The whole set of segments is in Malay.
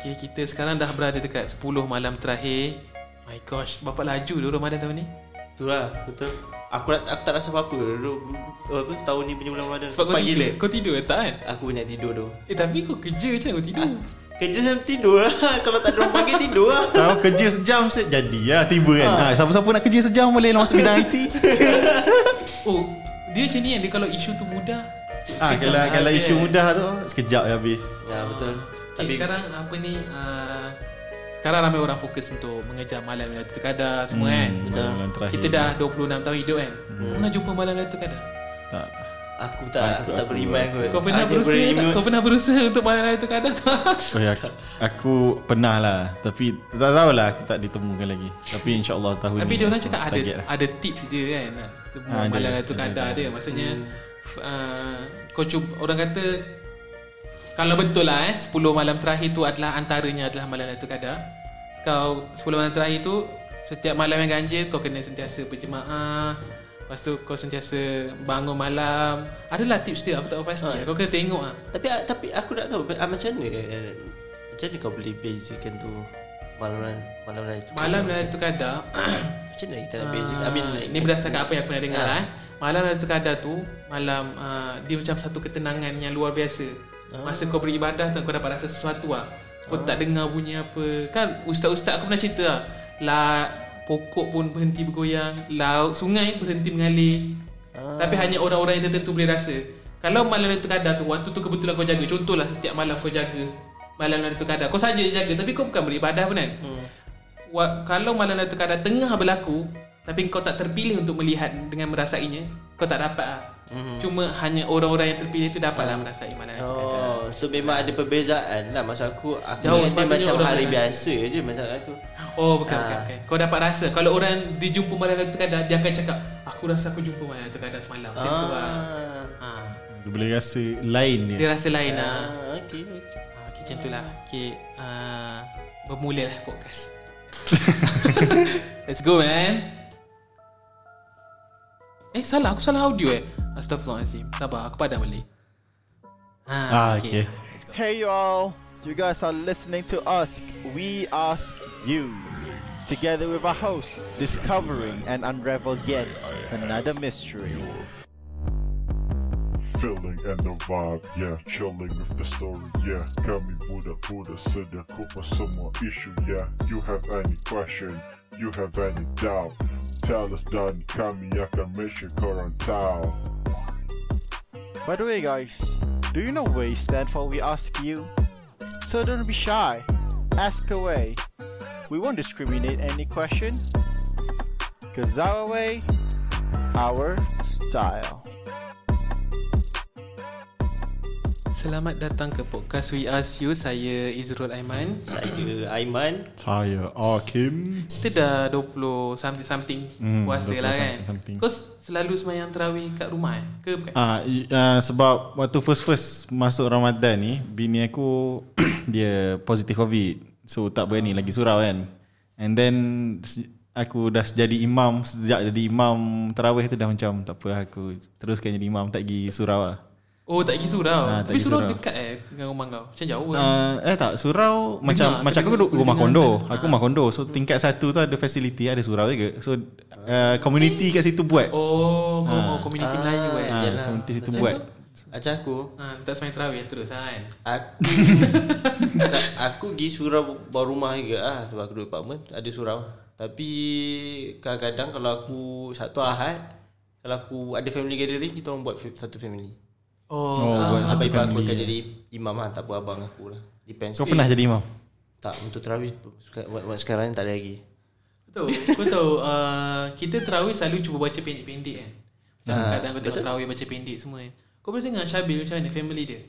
Okay, kita sekarang dah berada dekat 10 malam terakhir. My gosh, bapak laju dulu Ramadan tahun ni. Itulah betul. Aku aku tak rasa apa-apa dulu apa tahun ni punya bulan Ramadan. Sebab kau Cepat tidur. Kau tidur tak kan? Aku banyak tidur tu. Eh tapi kau kerja macam mana kau tidur? Kerja saya tidur lah. Kalau tak ada orang panggil tidur lah. Tahu kerja sejam se- jadi lah tiba kan. Ha. siapa-siapa nak kerja sejam boleh lah masuk bidang IT. Oh, dia macam ni kan. Dia kalau isu tu mudah. Ah, sekejap kalau kalau habis isu kan. mudah tu sekejap je habis. Ya betul. Okay, Tapi sekarang apa ni uh, sekarang ramai orang fokus untuk mengejar malam Lailatul Qadar semua Hmm, kan. Betul. malam terakhir. Kita dah 26 tahun hidup kan. Pernah jumpa malam Lailatul Qadar? tak. aku tak aku, Aku- tak aku- beriman kot. Kau pernah Hanya berusaha tak? Kau pernah berusaha untuk malam Lailatul Qadar tak? Oh, ya, aku, aku pernah lah Tapi tak tahulah Aku tak ditemukan lagi Tapi insyaAllah tahun Tapi ni dia orang cakap ada lah. ada tips dia kan. Ah, ada, malam Lailatul ada, Qadar ada. dia. Maksudnya f- uh, kau cuba orang kata kalau betul lah eh 10 malam terakhir tu adalah antaranya adalah malam Lailatul Qadar. Kau 10 malam terakhir tu setiap malam yang ganjil kau kena sentiasa berjemaah. Lepas tu kau sentiasa bangun malam. Adalah tips dia aku tak tahu pasti. Ah. Kau kena tengok ah. Tapi tapi aku nak tahu ah, macam mana eh, macam mana kau boleh bezakan tu malam malam lain tu. Malam Lailatul Qadar Macam mana kita nak beza? I mean like, Ni berdasarkan apa yang aku pernah dengar Ah. lah eh. Malam Lailatul Qadar tu Malam uh, Dia macam satu ketenangan yang luar biasa Ah. Masa kau beribadah tu Kau dapat rasa sesuatu lah Kau tak dengar bunyi apa. Kan ustaz-ustaz aku pernah cerita lah lah Pokok pun berhenti bergoyang. Laut, sungai berhenti mengalir. Ah. Tapi hanya orang-orang yang tertentu boleh rasa. Kalau malam Lailatul Qadar tu Waktu tu kebetulan kau jaga. Contohlah setiap malam kau jaga Malam Lailatul Qadar Kau saja jaga Tapi kau bukan beribadah pun kan? Hmm. Wa- kalau malam Lailatul Qadar tengah berlaku tapi kau tak terpilih untuk melihat dengan merasainya kau tak dapat lah Mhm. cuma hanya orang-orang yang terpilih tu dapatlah merasai malam Lailatul Qadar Oh, so memang ada perbezaan lah. Masa aku aku Jauh, sepatutnya macam orang hari biasa je macam aku. oh bukan bukan, Ah. bukan kau dapat rasa. Kalau orang dia jumpa malam Lailatul Qadar dia akan cakap aku rasa aku jumpa malam Lailatul Qadar semalam. Macam tu lah. Ah. ha. Dia boleh rasa lain dia. Dia rasa lain lah. Ah, okey okey. ha, okay, macam tu lah. Okay, uh, bermula lah podcast. Let's go man. Eh salah. Aku salah audio eh. Astaghfirullahaladzim Sabar aku padam balik Ah, okay. Hey y'all, you guys are listening to us. We ask you. Together with our host, discovering and unravel yet another mystery. Feeling and the vibe, yeah. Chilling with the story, yeah. Kami budak-budak sediaku semua issue, yeah. You have any question, you have any doubt. Tell us dan kami akan make sure. By the way, guys, do you know WAY stand for We Ask You? So don't be shy. Ask away. We won't discriminate any question. Cause our way, our style. Selamat datang ke podcast We Ask You Saya Izrul Aiman Saya Aiman. Saya Akim Kita dah 20 something-something Hmm, Puasa 20 lah kan something-something. Kau selalu semayang terawih kat rumah eh? Ke bukan? Ah, i- ah, sebab waktu first-first masuk Ramadan ni, bini aku dia positif COVID. So tak berani lagi surau kan. And then aku dah jadi imam sejak jadi imam tarawih tu dah macam tak apa aku teruskan jadi imam tak pergi surau lah. Oh tak pergi surau Ah, tak Tapi surau surau. dekat eh Dengan rumah kau Macam jauh kan Uh, eh tak surau macam Dengar, macam aku dengar- duduk rumah kondo. sana. Aku rumah kondo. So tingkat satu tu ada facility ada surau juga. So uh, community kat situ buat. Oh kau mau community Melayu eh Ah, yalah. community situ Macam buat. Macam aku, ha, Tak semayang terawih terus kan aku tak, aku pergi surau bawah rumah juga lah sebab aku duduk apartment ada surau. Tapi kadang-kadang kalau aku satu Ahad kalau aku ada family gathering kita orang buat satu family. Oh, Oh, satu Sampai aku family. akan jadi imam lah tak apa abang aku lah. Depends. Kau pernah jadi imam? Tak untuk tarawih suka- buat, buat sekarang ni tak ada lagi. Betul Kau tahu uh, Kita terawih selalu cuba baca pendek-pendek kan Macam Ah, kadang kau tengok terawih baca pendek semua kan Kau pernah dengar Syabil macam mana family dia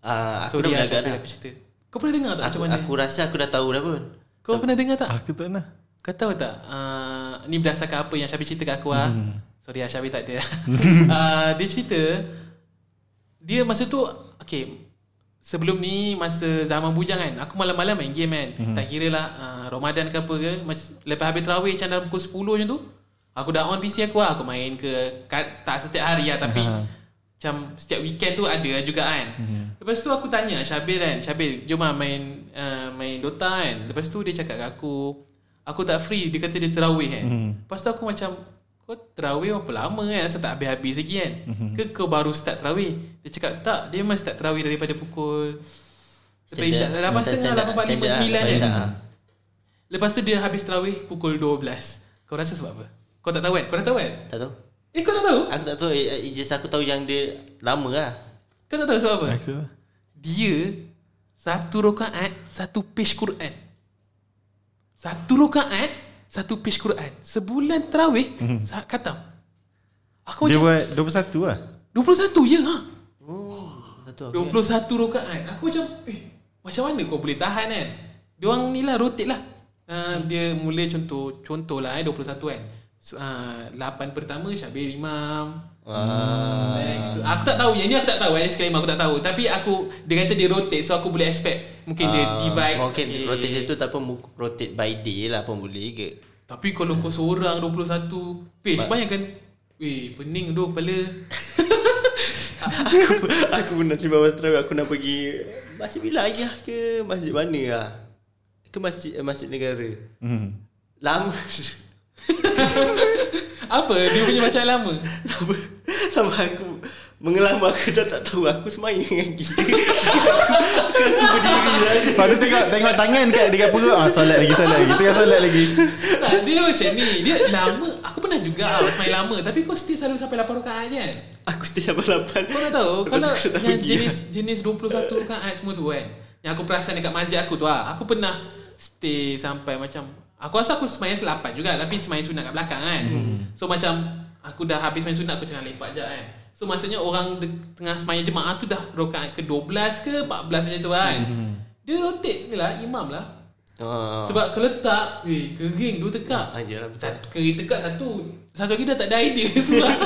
Ah, aku Sorry dah belajar Syabil dah. aku cerita Kau pernah dengar tak Aku, macam mana aku rasa aku dah tahu dah pun. Kau pernah dengar tak Aku tak pernah. Kau tahu tak uh, Ni berdasarkan apa yang Syabil cerita kat aku lah Hmm. Sorry lah Syabil tak ada uh, Dia cerita Dia masa tu Okay Sebelum ni Masa zaman bujang kan Aku malam-malam main game kan Hmm. Tak kira lah uh, Ramadan ke apa ke mas- Lepas habis terawih Macam dalam pukul 10 macam tu Aku dah on PC aku lah Aku main ke kan, Tak setiap hari lah Tapi Aha. macam setiap weekend tu ada juga kan. Mm-hmm. Lepas tu aku tanya Syabil kan, Syabil jom lah main uh, main Dota kan. Lepas tu dia cakap kat aku, aku tak free, dia kata dia terawih kan. Mm-hmm. Lepas tu aku macam kau terawih berapa lama kan Asal tak habis-habis lagi kan mm-hmm. Ke kau baru start terawih Dia cakap tak Dia memang start terawih daripada pukul Lepas Isyak empat lima sembilan kan Lepas tu dia habis terawih Pukul 12 Kau rasa sebab apa? Kau tak tahu kan? Kau dah tahu kan? Tak tahu. Eh kau tak tahu? Aku tak tahu. eh, eh, Just aku tahu yang dia lama lah. Kau tak tahu sebab apa? Maksud Dia Satu rokaat Satu page Quran Satu rokaat Satu page Quran. Sebulan terawih mm-hmm. Khatam. Aku Dia macam buat 21 lah. 21 ya ha? Oh, tak tahu. 21 rokaat. Aku macam Eh macam mana kau boleh tahan kan? Diorang ni lah rotate lah. Uh, Dia mula contoh Contoh lah eh 21 kan. Uh, 8 pertama Syabir Imam. Wah. Next Aku tak tahu. Yang ni aku tak tahu eh Disclaimer aku tak tahu. Tapi aku Dia kata dia rotate So aku boleh expect Mungkin dia Ah, divide Mungkin Okay. rotate tu tak pun rotate by day lah pun boleh ke. Tapi kalau kau seorang 21 page Bayangkan Weh pening tu kepala aku, aku pernah terima masa terawih aku nak pergi masjid wilayah ke masjid mana lah. Ke masjid eh, masjid negara. hmm. Lama. Apa dia punya macam lama Lama. Sampai aku mengelama aku dah tak tahu aku semayang dengan dia. Lepas tu tengok, tengok tangan kat dekat perut. Ah, Solat lagi, solat lagi. Tengah solat lagi. Tak, Dia macam ni. Dia lama. Aku pernah juga ah, Semain lama. Tapi kau still selalu sampai 8 rakaat je kan? Aku stay sampai 8. Kau dah tahu. Kalau yang jenis jenis 21 rakaat semua tu kan? Yang aku perasan dekat masjid aku tu lah Aku pernah stay sampai macam Aku rasa aku semayang 8 juga Tapi semayang sunat kat belakang kan? Hmm. So macam Aku dah habis main sunat Aku tengah lepak je kan? So maksudnya orang de- tengah semayang jemaah tu dah Rokaat ke-12 ke 14 macam tu kan? Hmm. Dia rotate ni lah Imam lah Oh. Sebab kalau tak Eh kering dua tekak Ajar lah betul. Kering tekak satu Satu lagi dah tak ada idea Surah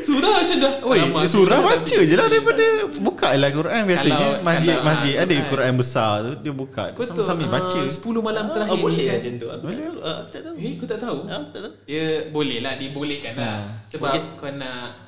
Surah macam dah Oi, Alamak, surah baca je lah daripada Buka lah Quran biasanya Kalau- Masjid kalau- masjid ah, ada Quran. Quran besar tu Dia buka Betul Sambil baca uh, 10 malam Ah, terakhir boleh ni lah kan macam tu. Aku tak tahu. Ah, Aku tak tahu. Eh kau tak tahu Ah, Aku tak tahu. Dia boleh lah Dibolehkan lah Ha. Sebab kau nak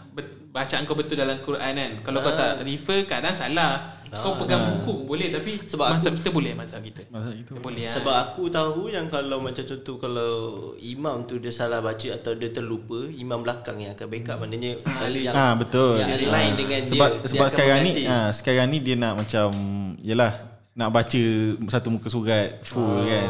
Bacaan kau betul dalam Quran kan Kalau kau Ah. tak refer Kadang salah Kau pegang buku boleh Tapi Sebab aku- Mazhab kita boleh Mazhab kita Masa itu Dia boleh lah Sebab aku tahu yang kalau macam contoh kalau imam tu dia salah baca atau dia terlupa, imam belakang yang akan backup maknanya yang Ah betul. yang Dia- align ah. dengan dia. sebab dia sebab akan sekarang ni ah sekarang ni dia nak macam yalah nak baca satu muka surat full kan.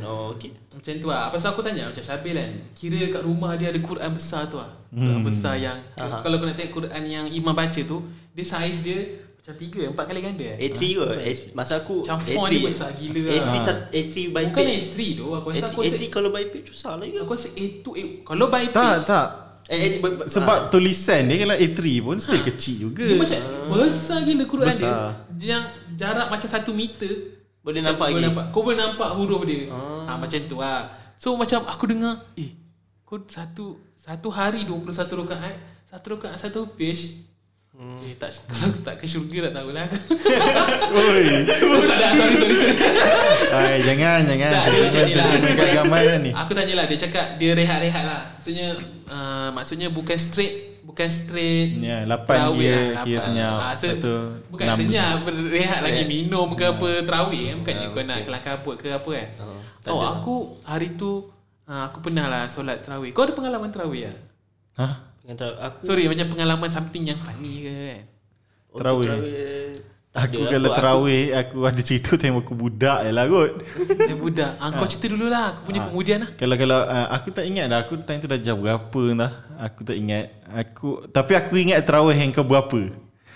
Oh, okey. Macam tu lah Pasal aku tanya Macam Syabil kan Kira kat rumah dia ada Quran besar tu lah Quran besar yang Aha. Kalau kau nak tengok Quran yang imam baca tu Dia saiz dia Macam tiga Empat kali ganda eh A3 kot. A- Masa aku Macam font dia besar gila lah. A3 Ah. sat- A3 by Bukan page. A3 tu Aku rasa aku A3, rasa A3 kalau by page susah lagi. Aku rasa A2 A, Kalau by Tak page tak. Eh, A3 by, Sebab tulisan dia kalau A3 pun still kecil juga. Dia macam Besar gila Quran Besar. dia Yang jarak macam satu meter boleh Macam nampak lagi. nampak, Kau boleh nampak huruf dia Ah. ha, Macam tu lah So macam aku dengar Eh Kau satu Satu hari 21 rakaat Satu rakaat satu page hmm. Eh tak Kalau tak ke syurga tak tahulah Oi. oh, Tak ada sorry sorry sorry Ai jangan jangan. Tak dia macam ni lah Dekat gambar ni. Aku tanyalah Dia cakap Dia rehat-rehat lah Maksudnya uh, Maksudnya bukan straight Bukan straight Ya, lapan terawih dia lah, kira lapan. senyap. Ah, so, tu Bukan enam senyap Rehat lagi minum ke apa Terawih kan Bukannya Ah, kau nak okay. kelang kabut ke apa kan Oh, Oh aku Hari tu uh, Aku pernah lah Solat terawih Kau ada pengalaman terawih lah Hah? Aku Sorry macam pengalaman Something yang funny ke kan Terawih. tak Aku ada. kalau terawih aku ada cerita time aku budak je lah kot. Dia budak ah, Kau cerita dulu lah Aku punya kemudian lah Kalau kalau uh, aku tak ingat dah aku time tu dah jam berapa dah. Aku tak ingat. Aku tapi aku ingat terawih yang ke berapa.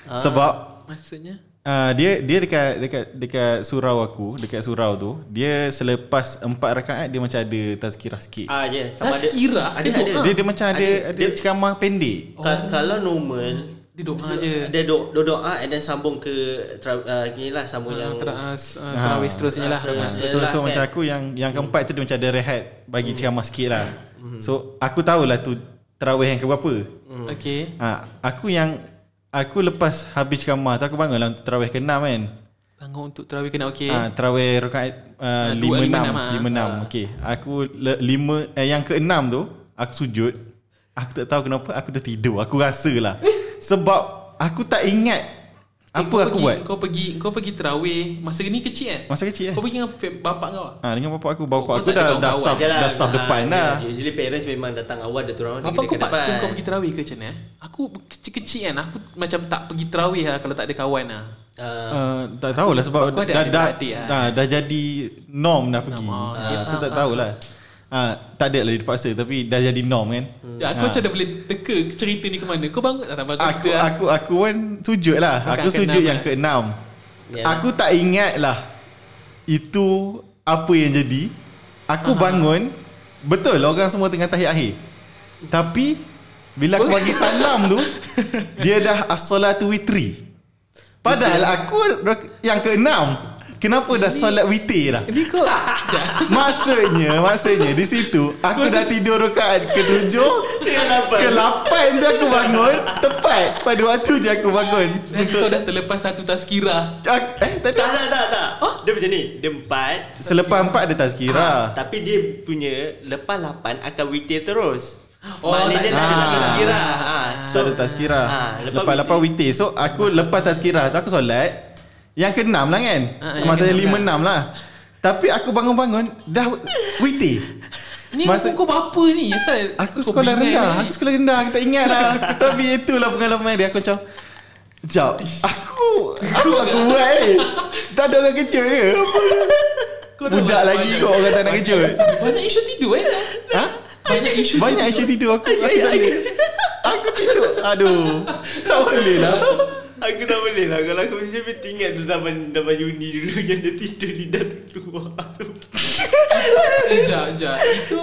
Sebab Maksudnya uh, dia dia dekat dekat dekat surau aku, dekat surau tu, dia selepas empat rakaat dia macam ada tazkirah sikit. Ah je sama ada. Tazkirah? Ada Dia ada. doa? Dia dia macam ada Ada. ada, Dia- ceramah pendek. Ka- Kalau normal Dia doa je Dia doa, doa, doa and then sambung ke tra- uh, ni lah sambung yang yang ter, uh, uh, Terawih seterusnya lah Ah. Ah. So, so Lah, macam kan? aku yang yang keempat tu dia macam ada rehat bagi ceramah sikit lah. Hmm. So aku tahulah tu terawih yang ke berapa. Okay Ha, aku yang aku lepas habis ceramah tu aku bangun lah untuk terawih ke-6 kan. Bangun untuk terawih kena okay Ha, terawih rakaat uh, Ah, dua, 5 lima, 6 enam, ah. 5 6. Okey. Aku le, lima eh yang ke-6 tu aku sujud. Aku tak tahu kenapa aku tertidur. Aku rasa lah. Sebab aku tak ingat Eh, apa kau aku pergi, buat. Kau pergi kau pergi terawih masa ni kecil kan? Masa kecil eh. Kau pergi dengan bapak kau? ah? Ha, dengan bapak aku. Bapak Oh, aku dah, dah Yalah, dah ah, depan dah. Usually parents memang datang awal Dia turun Bapak kau paksa kau pergi terawih ke macam mana? eh? Aku kecil-kecil kan Aku macam tak pergi terawih lah Kalau tak ada kawan lah uh, Uh, tak tahulah sebab Aku ada dah, dah, adik-beradik lah. dah, dah jadi norm dah pergi. oh, okay, Ah, so tak faham, Ah, tak ada lah dipaksa tapi dah jadi norm kan. Ya, aku macam dah boleh teka cerita ni ke mana Kau bangun tak bagus Aku cerita lah. aku aku kan sujud lah. Bukan Aku sujud yang lah. keenam. Yalah. Aku tak ingat lah itu apa yang jadi. Aku bangun betul lah orang semua tengah tahiyat akhir. Tapi bila aku bagi salam tu dia dah as-salatu witri. Padahal aku yang keenam. Kenapa dah solat witir dah? Ni kau Sekejap. Maksudnya Maksudnya di situ Aku dah tidur Dengan lapan. Ke lapan tu aku bangun Tepat. Pada waktu je aku bangun. Dan kau dah terlepas satu tazkirah Eh tak Tak. Tak tak tak, tak. Dia macam ni Dia empat. Selepas empat ada tazkirah Ah, Tapi dia punya Lepas lapan Akan witir terus. Oh, Maknanya tak ada tazkirah ha, So ada tazkirah ah, Lepas lepas witir. So aku lepas tazkirah tu aku solat Yang keenam lah kan? Ah, yang Maksudnya keenam lima lah. enam lah. Tapi aku bangun-bangun Dah witir Ni Masa- Masa... kau berapa ni? Asal Aku sekolah rendah. ni? Aku sekolah rendah. Aku tak ingat lah. Tapi itulah pengalaman dia. Aku macam Sekejap. Aku Aku aku buat ni. Tak ada orang kejut dia. Kau Budak lagi kau orang tak nak kejut Banyak isu tidur eh? Ha? Banyak isu Banyak isu tidur aku. Aku tak Aku tidur. Aduh. Tak boleh lah Aku tak boleh lah Kalau aku mesti mesti ingat tu Zaman, zaman Juni dulu Yang dia tidur Lidah tu keluar Eh, Sekejap, sekejap. Itu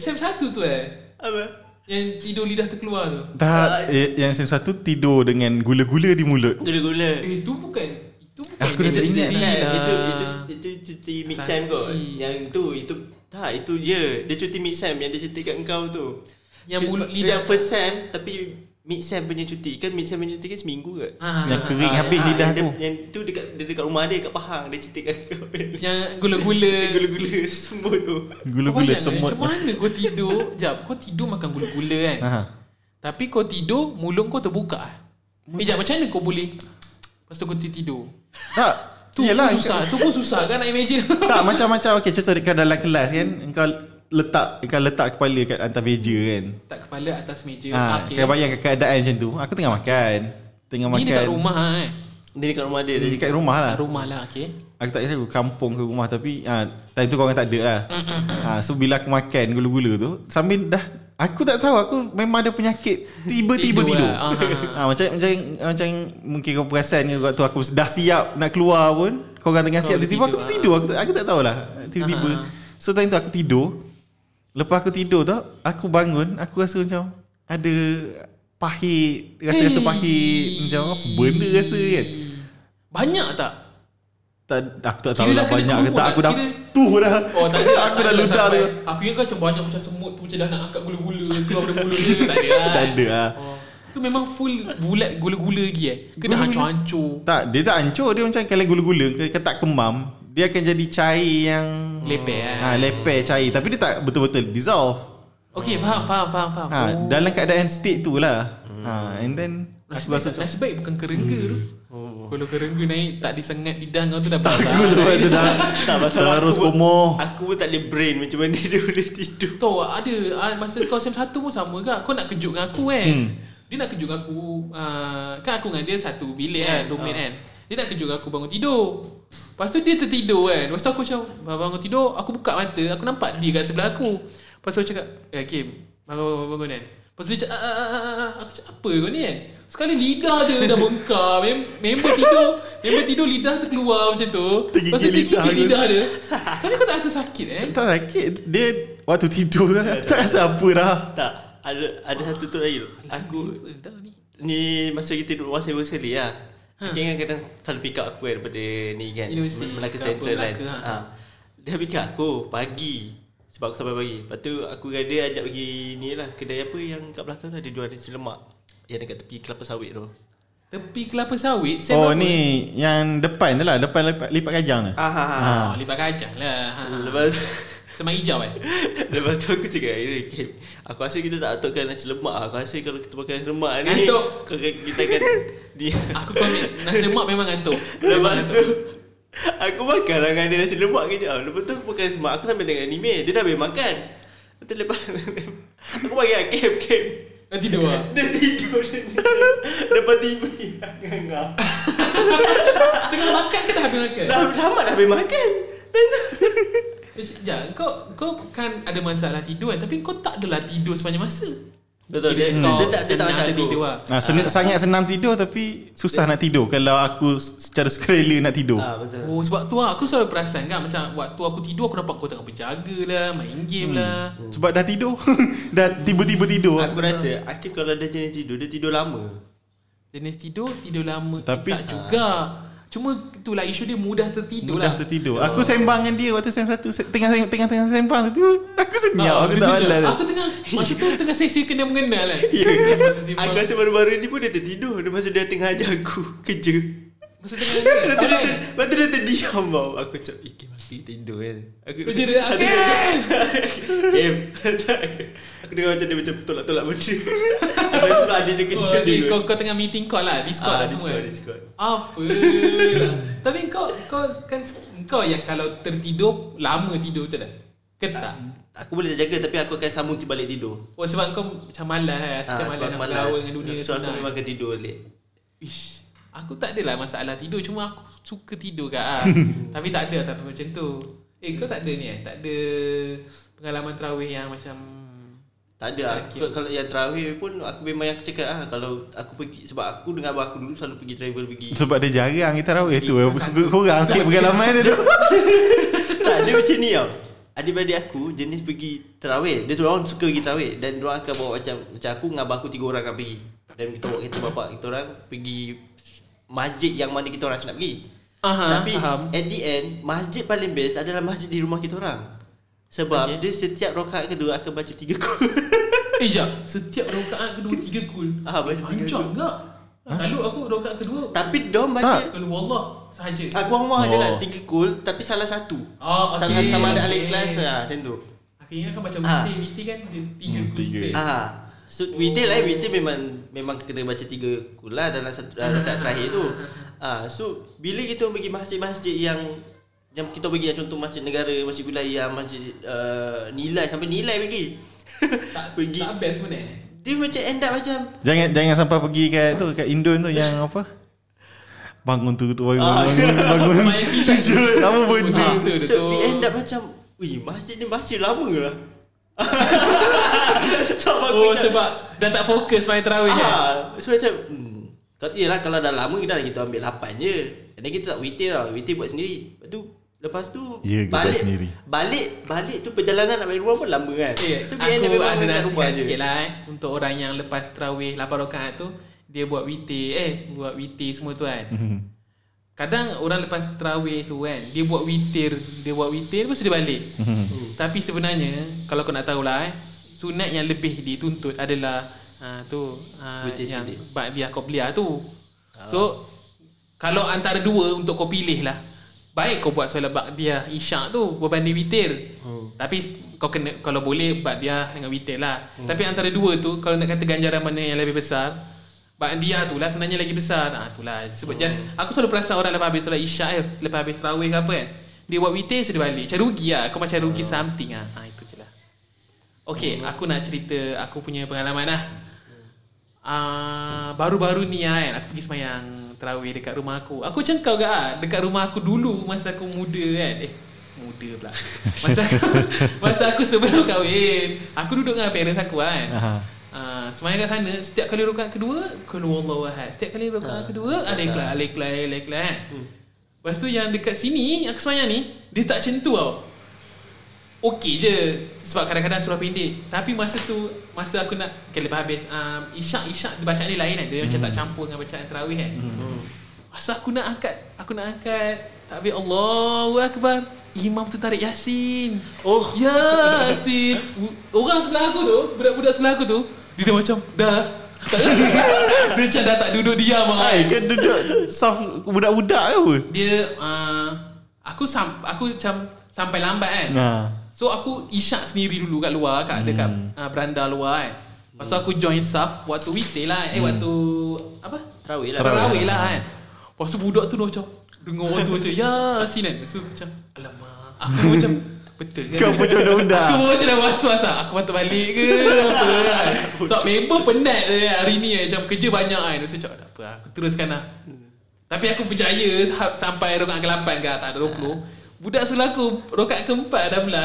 Sem satu tu eh Apa? Yang tidur lidah terkeluar tu Tak eh, Yang satu tidur dengan gula-gula di mulut Gula-gula Eh itu bukan Itu bukan Aku dah tak ingat cuti Sam, lah. Itu itu itu cuti mid sem kot. Yang tu itu tak itu je. Dia cuti mid sem yang dia cuti kat engkau tu. Yang mulut lidah yang first sem tapi mid sem punya cuti. Kan mid sem punya cuti kan seminggu ke? Ah, Yang ah, kering ah. habis Ah, lidah yang dia, aku Yang tu dekat dia dekat rumah dia kat Pahang dia cuti kat kau. Yang gula-gula Gula-gula semua tu. Gula-gula semut Macam mana kau tidur Sekejap Kau tidur makan gula-gula kan Ha. Tapi kau tidur Mulut kau terbuka Eh sekejap macam mana kau boleh Lepas tu kau tidur Tak Tu Yelah, pun susah Tu pun susah kan nak imagine Tak macam-macam Okay contoh dekat dalam kelas kan Kau letak Kau letak kepala kat atas meja kan? Tak kepala atas meja. Ha, okay. Kau bayangkan keadaan macam tu. Aku tengah makan. Tengah Ni makan. dekat rumah eh? Dia dekat rumah dia. Dia dekat rumah lah. Rumah lah okay Aku tak tahu kampung ke rumah Tapi ha, Time tu korang tak ada lah. Ha, So bila aku makan gula-gula tu Sambil dah Aku tak tahu Aku memang ada penyakit. Tiba-tiba Tidur tidur, lah. Ah, ha, Macam macam macam Mungkin kau perasan ke Waktu aku dah siap Nak keluar pun Korang tengah Kau siap Tiba-tiba aku tidur, tertidur aku, tak- aku tak tahulah. Tiba-tiba. Ah, ah. So time tu aku tidur Lepas aku tidur tu Aku bangun Aku rasa macam Ada Pahit Rasa-rasa Eh. pahit Macam apa benda rasa kan. Banyak tak? tak, aku tak tahu lah kena banyak ke tak tak? Aku dah Kira- tu dah. Oh tak ada. Aku dah ludah tu Aku ingat macam banyak macam semut tu Macam dah nak angkat gula-gula Keluar dari mulut dia Tak ada lah. Tak ada lah. Oh. Tu memang full bulat gula-gula lagi eh. Ke dah hancur-hancur. Tak dia tak hancur. Dia macam kalau gula-gula Kalau tak kemam Dia akan jadi cair yang Leper lah ha, Leper cair Tapi dia tak betul-betul dissolve. Okay faham faham faham, faham. ha, oh. Dalam keadaan state tu lah. Ha, And then Nasib Aku rasa baik, nasib baik bukan kerengga tu. Kalau kerengga naik Tak disengat lidah kau tu dah basah. Gula tu dah Tak pasal Terus aku, komoh Aku pun tak boleh brain macam mana dia boleh tidur. Tahu ada ah, Masa kau SEM 1 pun sama kan Kau nak kejut dengan aku kan? Hmm. Dia nak kejut dengan aku uh, Kan aku dengan dia satu bilik kan? Kan, Roommate ah. kan Dia nak kejut aku bangun tidur. Lepas tu dia tertidur kan. Lepas tu aku macam Bangun tidur. Aku buka mata Aku nampak dia kat sebelah aku. Lepas tu aku cakap Eh Kim Bangun bangun, bangun kan. Lepas tu dia cakap "Ah, ah, ah, ah." Aku cakap apa kau ni kan? Sekali lidah dia dah bengkak Mem- Member tidur Member tidur lidah terkeluar macam tu. Lepas tu dia lidah lidah dia. Tapi kau tak rasa sakit eh? Tak sakit. Dia Waktu tidur lah. Aku tak rasa apa dah. Tak, ada ada satu tu lagi. Aku ni? masa kita duduk rumah sewa sekali lah. Ha. Ha. Kan kadang selalu pick up aku kan daripada ni kan. Universiti Melaka Central kan. Melaka, ha. Ha. Dia pick up aku pagi. Sebab aku sampai pagi. Lepas tu aku dengan dia ajak pergi ni lah. Kedai apa yang kat belakang tu ada jual nasi lemak. Yang dekat tepi kelapa sawit tu. Tepi kelapa sawit Sem Oh apa? ni Yang depan tu lah Depan lipat, lipat kajang tu Ah, ha, ha. Ha. Oh lipat kacang lah ha. Lepas So Semang hijau eh? Lepas tu aku cakap "Eh, Kim, Aku rasa kita tak aturkan nasi lemak. Aku rasa kalau kita pakai nasi lemak ni Ngantuk. kau- Kita akan di, Aku komit Nasi lemak memang ngantuk. Lepas Memang tu Aku makan lah dengan dia nasi lemak kejap. Lepas tu aku makan nasi lemak. Aku sambil tengok anime. Dia dah habis makan. Lepas tu lepas Aku bagi kat Kim Kim Dah tidur lah. Dia tidur dia. Lepas TV Ngangap Tengah makan ke dah habis makan? Dah lama dah habis makan Sekejap Kau kau kan ada masalah tidur kan? Tapi kau tak adalah tidur sepanjang masa. Betul dia, kau dia, tak, dia tak senang macam aku. tertidur lah. Ah, sen- sangat senang tidur tapi susah nak tidur kalau aku secara sukarela nak tidur. Ah betul. Oh sebab tu lah Aku selalu perasan kan Macam waktu aku tidur Aku nampak kau tengah berjaga lah Main game lah. Sebab dah tidur. dah tiba-tiba tidur. Aku rasa Akif kalau dia jenis tidur Dia tidur lama. Jenis tidur Tidur lama Tapi- Tak juga Cuma itulah isu dia mudah tertidur Mudah lah tertidur. Aku sembang dengan dia waktu sem satu tengah tengah tengah sembang tu aku senyap Ah, aku tak malas. Aku tengah Masa tu tengah sesi kena mengenal kan Ya. Masa sembang Aku rasa baru-baru ni pun dia tertidur Dia masa dia tengah ajar aku kerja Masa tengah mengenal Lepas tu dia, lepas tu dia terdiam tau Aku cakap Eh Kim aku tidur kan? Aku Kerja dia Aku Akin Kim. Aku dengar macam dia macam tolak-tolak benda. Ada sebab ada dia Oh, kerja okay, dia kau, kau tengah meeting call lah Discord Ah, lah semua. Discord, kan? Discord. Apa? Lah Tapi kau kau kan Kau yang kalau tertidur Lama tidur macam mana? Ke tak? Aku boleh jaga tapi aku akan sambung balik tidur. Oh sebab kau macam malas lah Macam Ah, malas sebab nak malas. bergaul dengan dunia So aku memang akan tidur balik. Ish, Aku tak adalah masalah tidur Cuma aku suka tidur kat ah. Tapi tak ada sampai macam tu. Eh kau tak ada ni eh? Tak ada Pengalaman terawih yang macam Tak ada. aku, Kalau yang terawih pun Aku memang yang aku cakap lah Kalau aku pergi Sebab aku dengan abang aku dulu Selalu pergi travel pergi. Sebab dia jarang kita tahu itu kurang sikit pengalaman dia tu. tak, dia macam ni tau. Adik-beradik aku jenis pergi terawih. Dia seorang suka pergi terawih. Dan diorang akan bawa macam Macam aku dengan abang aku tiga orang akan pergi. Dan kita bawa kereta bapak kita orang Pergi masjid yang mana kita orang nak pergi Aha, Tapi faham. at the end Masjid paling best adalah masjid di rumah kita orang Sebab Okay. dia setiap rakaat kedua akan baca tiga kul Eh jap Setiap rakaat kedua tiga kul Ah, baca tiga kul. enggak Lalu aku rakaat kedua Tapi diorang baca Tak. Kalau wallah sahaja Aku rumah je lah Oh. tiga kul Tapi salah satu Oh, okay. Sama, sama ada alih Okay. kelas tu lah Macam tu Aku ingat kan macam Ah. Witir Witir kan dia tiga Hmm, kul straight Ah, so witir lah, witir memang memang kena baca tiga kula dalam satu dalam rakaat terakhir tu. Ah, so bila kita pergi masjid-masjid yang yang kita pergi contoh masjid negara, masjid wilayah, masjid uh, nilai sampai nilai pergi. Tak, pergi. tak best pun eh Dia macam end up macam Jangan jangan sampai pergi kat tu kat Indon tu yang apa? Bangun tu tu bangun Ah. bangun bangun. Apa benda. Benda. Biasa dia so, we end up macam Wih, masjid ni baca lama lah. Aku Oh macam- sebab Dah tak fokus main terawih kan Ah, so macam hmm, kalau yelah kalau dah lama kita dah kita ambil 8 je. Dan kita tak witir lah, witir buat sendiri. Lepas tu lepas tu kita buat sendiri. Balik balik tu perjalanan nak balik rumah pun lama kan. Eh, so aku ada nasihat je. sikit lah eh Untuk orang yang lepas terawih 8 rakaat tu Dia buat witir Eh buat witir semua tu kan Mhm. Kadang orang lepas terawih tu kan Dia buat witir Dia buat witir Lepas tu dia balik Mhm. Tapi sebenarnya Kalau kau nak tahulah eh Sunat yang lebih dituntut adalah uh, Tu uh, Witir Yang. Ba'diyah Qobliyah tu. So Kalau antara dua Untuk kau pilih lah. Baik kau buat solat Ba'diyah Isyak tu Berbanding witir. Hmm. Tapi kau kena Kalau boleh Ba'diyah dengan witir lah. Tapi antara dua tu Kalau nak kata ganjaran mana yang lebih besar Ba'diyah tu lah sebenarnya lagi besar. Ah, tu lah. Sebab just Aku selalu perasan orang lepas habis solat isyak eh Lepas habis terawih ke apa kan Dia buat witir so dia balik. Macam rugi lah. Kau macam rugi something lah. Ah, Itu. je lah Okay aku nak cerita Aku punya pengalaman lah. Ah, Baru-baru ni lah kan Aku pergi semayang Terawih dekat rumah aku. Aku macam kau ke ah, Dekat rumah aku dulu Masa aku muda kan. Eh Muda pula. Masa aku, masa aku sebelum kahwin Aku duduk dengan parents aku kan. Aha. Uh, semayang kat sana Setiap kali rakaat kedua Kul wallahu ahad Setiap kali rakaat kedua Ada ikhlas Ada ikhlas Ada ikhlas kan. Lepas tu yang dekat sini Yang aku semayang ni Dia tak macam tu tau Okey je Sebab kadang-kadang surah pendek. Tapi masa tu Masa aku nak okay, Lepas habis um, Isyak-isyak dia Bacaan dia lain kan? Dia macam tak campur Dengan bacaan terawih kan? Masa aku nak angkat Aku nak angkat Takbir Allahu Akbar Imam tu tarik Yasin. Oh. Yasin. Orang sebelah aku tu Budak-budak sebelah aku tu Dia dah macam Dah. Dia macam dah tak duduk diam Hai, kan duduk soft budak-budak ke apa? Dia uh, Aku sam, aku macam Sampai lambat kan? Nah. So So aku isyak sendiri dulu kat luar kat dekat uh, beranda luar kan. Lepas tu aku join saf waktu weekday lah eh waktu apa? Terawih lah. Terawih lah kan. Lepas tu budak tu dah macam dengar orang tu macam ya sinan. Lepas tu macam alamak. Aku macam betul kan. Kau macam budak-budak. Aku macam dah was-was lah. Aku patut balik ke apa kan. So member penat eh, hari ni eh. Macam kerja banyak kan. Tu macam tak apa lah. Aku teruskan lah. Tapi aku percaya ha- sampai rokat ke-8 ke tak ada 20. Budak sebelah aku rokat keempat dah pula.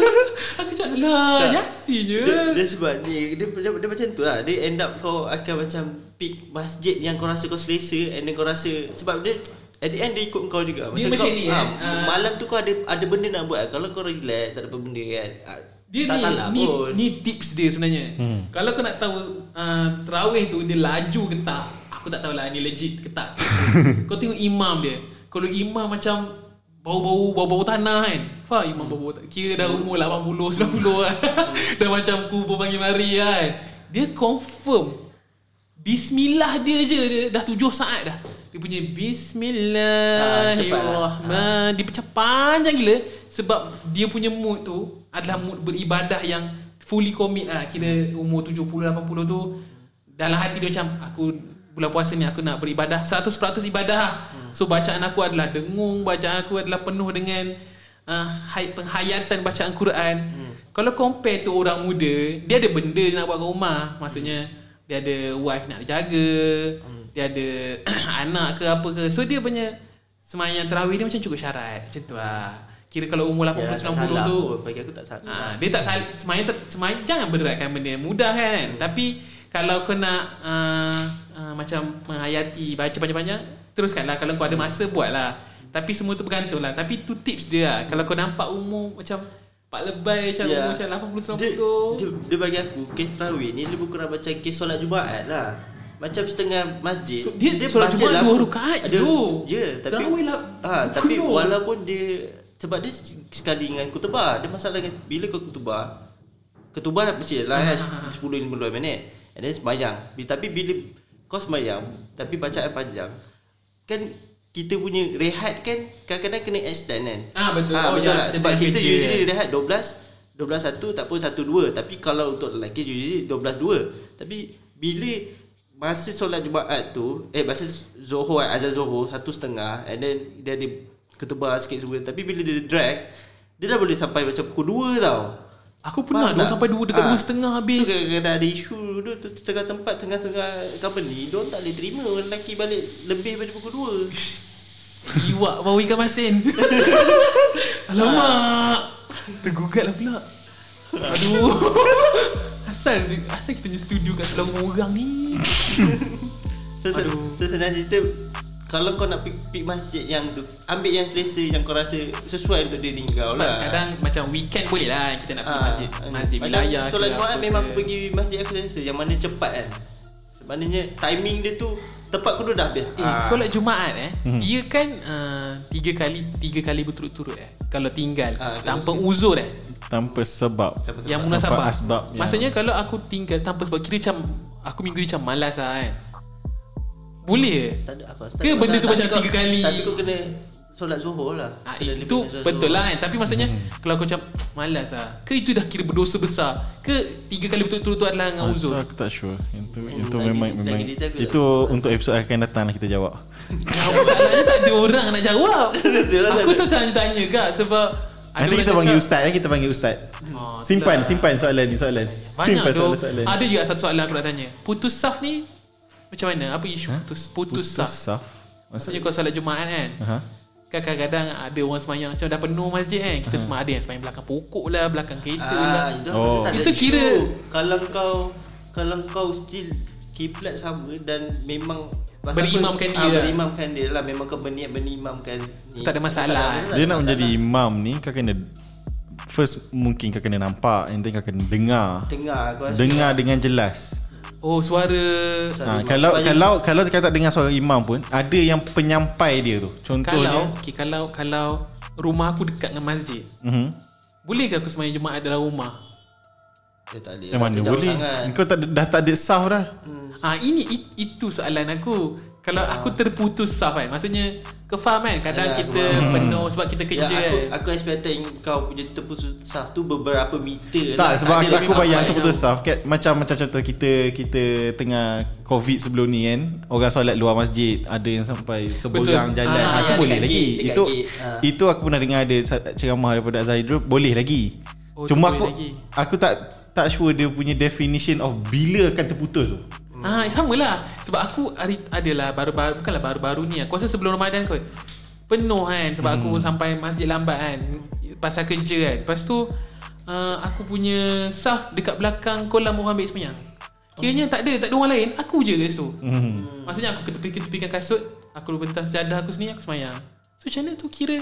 aku cakap lah Yasin je. Dia, dia sebab ni dia, dia, dia, macam tu lah Dia end up kau akan macam Pick masjid yang kau rasa kau selesa And then kau rasa Sebab dia At the end dia ikut kau juga Dia kau, macam ni, ah, kan, ah. Malam tu kau ada ada benda nak buat Kalau kau relax Tak ada apa benda kan ah, Dia Tak ni, salah ni, pun ni tips dia sebenarnya. Hmm. Kalau kau nak tahu uh, terawih tu dia laju ke tak, aku tak tahulah ni legit ke tak. kau tengok imam dia. Kalau imam macam bau-bau bau-bau tanah kan. Faham imam bau-bau. Kira dah umur 80 90 kan. dah macam kubur panggil mari kan. Dia confirm Bismillah dia je dia dah tujuh saat dah. Dia punya Bismillahirrahmanirrahim. Dia macam panjang gila sebab dia punya mood tu adalah mood beribadah yang fully commit lah. Kira umur 70 80 tu dalam hati dia macam aku bulan puasa ni aku nak beribadah 100% ibadah lah. So bacaan aku adalah dengung, bacaan aku adalah penuh dengan uh, penghayatan bacaan Quran. Kalau compare tu orang muda, dia ada benda dia nak buat kat rumah. Maksudnya dia ada wife nak jaga, dia ada anak ke apa ke. So dia punya semayang tarawih dia macam cukup syarat. Macam tu lah. Kira kalau umur 80 Ya, tak 90 salah tu pun. Bagi aku tak salah Ah, dia tak sal semayang ter, semayang jangan beratkan benda mudah kan. Hmm. Tapi kalau kau nak uh, uh, macam menghayati baca panjang-panjang, teruskanlah kalau kau ada masa buatlah. Tapi semua tu bergantung lah. Tapi tu tips dia lah. Kalau kau nampak umur macam Pak lebay macam Ya. umur macam 80 90 dia, dia, dia bagi aku Kes terawih ni Lebih kurang macam kes solat Jumaat lah Macam setengah masjid So, dia solat baca Jumaat lah- dua rakaat Dia- je. Ya tapi Terawih lah ah, Tapi penuh. walaupun dia Sebab dia sekali dengan kutubah Dia masalah dengan Bila kau kutubah Ketubah mesti lah Ah, ah, ah. 10-15 minit And then sembayang Bi- Tapi bila Kau sembayang Tapi bacaan panjang. Kan kita punya rehat kan kadang-kadang kena extend kan. Ah, betul. Ah, Oh, betul ya, kita Sebab kita kerja, usually rehat 12 12 1 tak pun 1 2 tapi kalau untuk lelaki usually 12 2 tapi bila masa solat Jumaat tu eh masa Zohor azan Zohor satu setengah and then dia ada ketebal sikit semua. Tapi bila dia drag dia dah boleh sampai macam pukul 2 tau Aku pernah dulu sampai dua dekat Ah, dua setengah habis. Tu kadang-kadang ada isu tu setengah tempat setengah-setengah company dia tak boleh terima orang lelaki balik lebih daripada pukul 2 Iwak bau ikan masin. Alamak. Tergugat lah pula. Aduh. Asal asal kita punya studio kat sebelah rumah orang ni. So, Aduh. so senang cerita kalau kau nak pick, pick masjid yang tu Ambil yang selesa Yang kau rasa Sesuai untuk diri kau lah Kadang macam weekend boleh lah kita nak pergi Ah, masjid masjid macam wilayah. Solat ke Jumaat memang aku pergi masjid aku selesa Yang mana cepat kan Maknanya timing dia tu Tepat kudu dah habis Eh, Ah. solat Jumaat eh, Hmm. dia kan uh, tiga kali tiga kali berturut-turut eh. Kalau tinggal Ah, kalau tanpa si- uzur eh. Tanpa sebab Tanpa Yang sebab. munasabah. Tanpa asbab, ya. Maksudnya kalau aku tinggal tanpa sebab kira macam aku minggu ni macam malas lah kan. Boleh ke? Tak ada aku rasa Ke tak benda tu macam tiga kali? Tapi kau kena Solat zuhur lah Ah, Kena itu betul lah kan Tapi maksudnya Kalau kau macam Malas lah Ke itu dah kira berdosa besar Ke tiga kali betul-betul tu adalah dengan Ah, uzur aku tak sure. Itu Hmm, itu memang memang detail aku tak itu tahu. untuk episod akan datang lah kita jawab. Ya, Masalahnya tak ada orang nak jawab lah, Aku tak tu tanya-tanya kak Sebab ada Nanti kita panggil cakap, ustaz eh, kita panggil ustaz. Oh, Simpan itulah. simpan soalan ni soalan. Banyak simpan tu soalan-soalan. Ada juga satu soalan aku nak tanya Putus saf ni Macam mana? Apa isu Ha? putus, putus, saf? saf. Maksudnya kau solat Jumaat kan. Kan kadang-kadang ada orang semayang Macam dah penuh masjid kan Kita semayang ada yang semayang belakang pokok lah Belakang kereta lah Ah, itu Oh. Itu kira- kalau kau kalau kau still kiblat sama dan memang pasal Berimamkan aku, dia ah, lah. berimamkan dia lah memang kau berniat berimamkan ni. Tak ada masalah. Tak ada Dia nak masalah. menjadi imam ni kau kena first mungkin kau kena nampak and then kau kena dengar. dengar aku rasa Dengar dengan jelas. Oh suara Ha, kalau Supaya- kalau kalau kau tak dengar suara imam pun ada yang penyampai dia tu. Kalau Contohnya okay, Kalau Kalau Rumah aku dekat dengan masjid mhm. Boleh ke aku semayang Jumaat dalam rumah? dia tak ada Yang mana boleh? sangat. Kau tak dah tak ada sah dah. Ah ini it, itu soalan aku. Kalau aku terputus saf kan Maksudnya Kau faham kan Kadang Alah, kita aku faham. penuh Sebab kita kerja ya, aku, kan aku expecting kau punya terputus saf tu beberapa meter Tak lah. sebab Ada aku, aku bayang terputus staff kan macam macam contoh kita kita tengah covid sebelum ni kan orang solat luar masjid ada yang sampai seberang Betul. jalan Ah, ah, itu ya, boleh lagi gate, itu gate. Ah. itu aku pernah dengar ada ceramah daripada Zaidrul boleh lagi Oh, cuma aku lagi. aku tak tak sure dia punya definition of bila akan terputus tu Ah, sama lah Sebab aku hari adalah baru-baru Bukanlah baru-baru ni Aku rasa sebelum Ramadan kot Penuh kan. Sebab hmm. aku sampai masjid lambat kan Pasal kerja kan. Lepas tu uh, Aku punya Saf dekat belakang Kolam orang ambil semayang Kiranya tak ada Tak ada orang lain Aku je kat situ. Hmm. Maksudnya aku ketepi-ketepikan kasut Aku lepas sejadah aku sendiri Aku semayang. So macam mana tu kira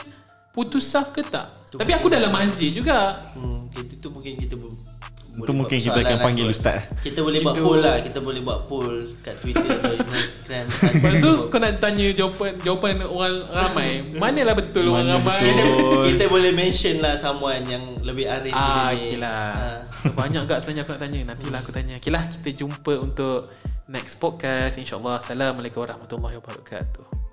Putus saf ke tak? Tu Tapi aku dalam masjid juga. Hmm, kita tu mungkin kita bu- Itu boleh mungkin kita akan lah panggil kot. ustaz. Kita boleh buat poll lah Kita boleh buat poll Kat Twitter atau Instagram Lepas tu kau nak tanya jawapan Jawapan orang ramai Manalah betul orang Mana ramai betul? kita, kita boleh mention lah someone yang lebih arif Ah, okay lah. Ah. Banyak gak sebenarnya aku nak tanya. Nantilah aku tanya. Okay lah, kita jumpa untuk next podcast. InsyaAllah. Assalamualaikum warahmatullahi wabarakatuh.